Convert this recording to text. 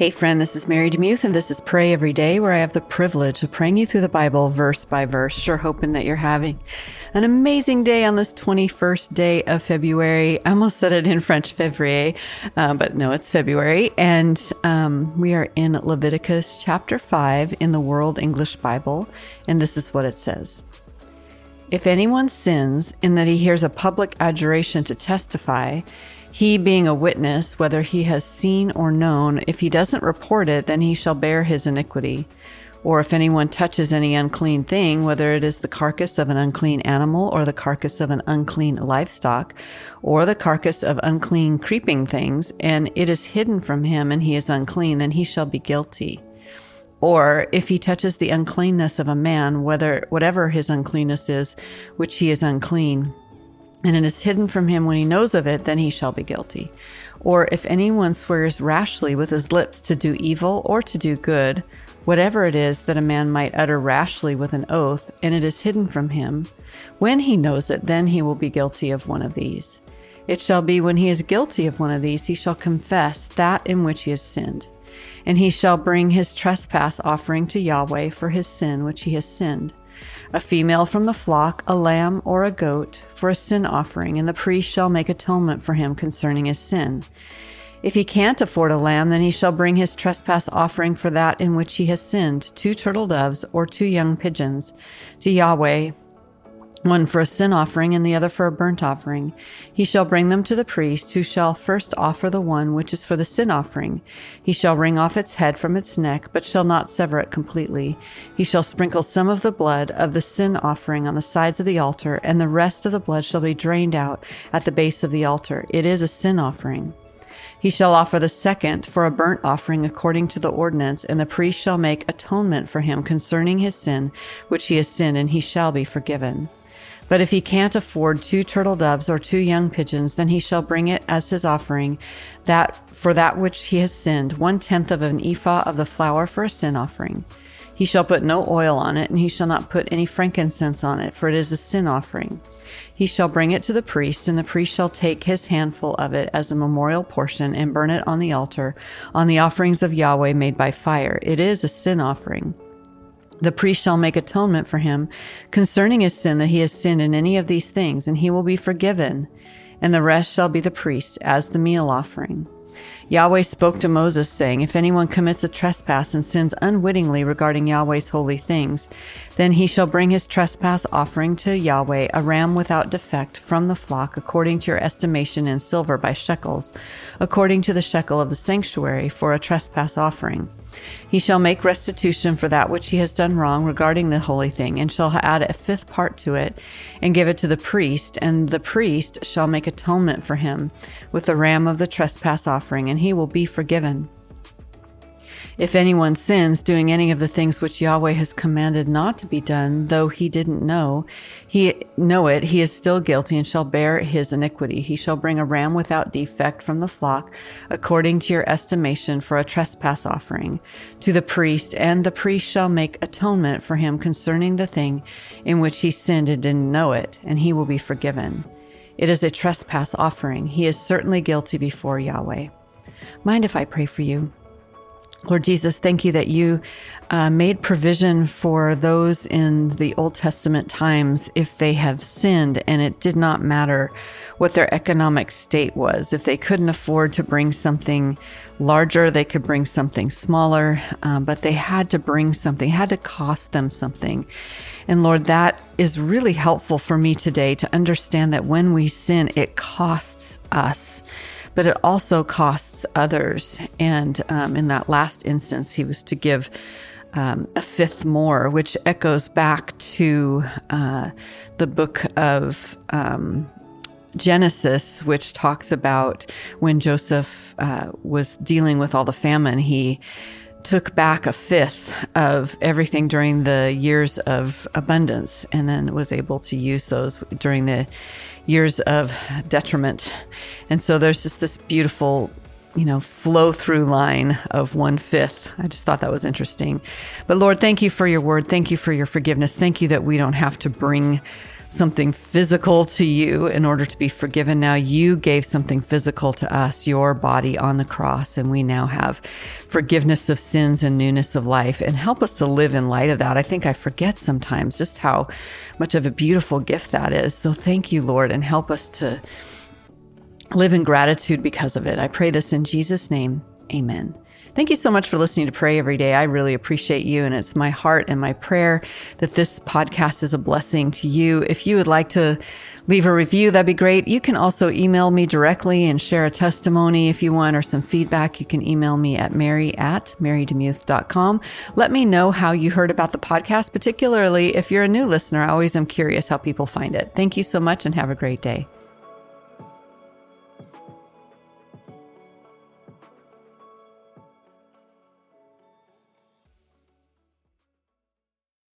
Hey, friend, this is Mary DeMuth, and this is Pray Every Day, where I have the privilege of praying you through the Bible verse by verse. Sure hoping that you're having an amazing day on this 21st day of February. I almost said it in French, Février, uh, but no, it's February. And um, we are in Leviticus chapter 5 in the World English Bible, and this is what it says. If anyone sins in that he hears a public adjuration to testify, he being a witness, whether he has seen or known, if he doesn't report it, then he shall bear his iniquity. Or if anyone touches any unclean thing, whether it is the carcass of an unclean animal, or the carcass of an unclean livestock, or the carcass of unclean creeping things, and it is hidden from him and he is unclean, then he shall be guilty. Or if he touches the uncleanness of a man, whether whatever his uncleanness is, which he is unclean, and it is hidden from him when he knows of it, then he shall be guilty. Or if anyone swears rashly with his lips to do evil or to do good, whatever it is that a man might utter rashly with an oath, and it is hidden from him, when he knows it, then he will be guilty of one of these. It shall be when he is guilty of one of these, he shall confess that in which he has sinned. And he shall bring his trespass offering to Yahweh for his sin which he has sinned a female from the flock, a lamb or a goat, for a sin offering, and the priest shall make atonement for him concerning his sin. If he can't afford a lamb, then he shall bring his trespass offering for that in which he has sinned, two turtle doves or two young pigeons, to Yahweh one for a sin offering and the other for a burnt offering. He shall bring them to the priest, who shall first offer the one which is for the sin offering. He shall wring off its head from its neck, but shall not sever it completely. He shall sprinkle some of the blood of the sin offering on the sides of the altar, and the rest of the blood shall be drained out at the base of the altar. It is a sin offering. He shall offer the second for a burnt offering according to the ordinance, and the priest shall make atonement for him concerning his sin which he has sinned, and he shall be forgiven. But if he can't afford two turtle doves or two young pigeons, then he shall bring it as his offering, that for that which he has sinned, one tenth of an ephah of the flour for a sin offering. He shall put no oil on it, and he shall not put any frankincense on it, for it is a sin offering. He shall bring it to the priest, and the priest shall take his handful of it as a memorial portion and burn it on the altar, on the offerings of Yahweh made by fire. It is a sin offering. The priest shall make atonement for him concerning his sin that he has sinned in any of these things, and he will be forgiven, and the rest shall be the priest as the meal offering. Yahweh spoke to Moses, saying, If anyone commits a trespass and sins unwittingly regarding Yahweh's holy things, then he shall bring his trespass offering to Yahweh, a ram without defect from the flock, according to your estimation in silver by shekels, according to the shekel of the sanctuary, for a trespass offering. He shall make restitution for that which he has done wrong regarding the holy thing, and shall add a fifth part to it, and give it to the priest, and the priest shall make atonement for him with the ram of the trespass offering, and he will be forgiven. If anyone sins doing any of the things which Yahweh has commanded not to be done, though he didn't know, he know it, he is still guilty and shall bear his iniquity. He shall bring a ram without defect from the flock, according to your estimation for a trespass offering, to the priest, and the priest shall make atonement for him concerning the thing in which he sinned and didn't know it, and he will be forgiven. It is a trespass offering. He is certainly guilty before Yahweh. Mind if I pray for you? Lord Jesus, thank you that you uh, made provision for those in the Old Testament times if they have sinned and it did not matter what their economic state was. If they couldn't afford to bring something larger, they could bring something smaller, um, but they had to bring something, had to cost them something. And Lord, that is really helpful for me today to understand that when we sin, it costs us but it also costs others. And um, in that last instance, he was to give um, a fifth more, which echoes back to uh, the book of um, Genesis, which talks about when Joseph uh, was dealing with all the famine, he took back a fifth of everything during the years of abundance and then was able to use those during the years of detriment. And so there's just this beautiful, you know, flow through line of one fifth. I just thought that was interesting. But Lord, thank you for your word. Thank you for your forgiveness. Thank you that we don't have to bring something physical to you in order to be forgiven. Now you gave something physical to us, your body on the cross, and we now have forgiveness of sins and newness of life. And help us to live in light of that. I think I forget sometimes just how much of a beautiful gift that is. So thank you, Lord, and help us to live in gratitude because of it. I pray this in Jesus' name. Amen. Thank you so much for listening to Pray Every Day. I really appreciate you. And it's my heart and my prayer that this podcast is a blessing to you. If you would like to leave a review, that'd be great. You can also email me directly and share a testimony if you want or some feedback. You can email me at mary at marydemuth.com. Let me know how you heard about the podcast, particularly if you're a new listener. I always am curious how people find it. Thank you so much and have a great day.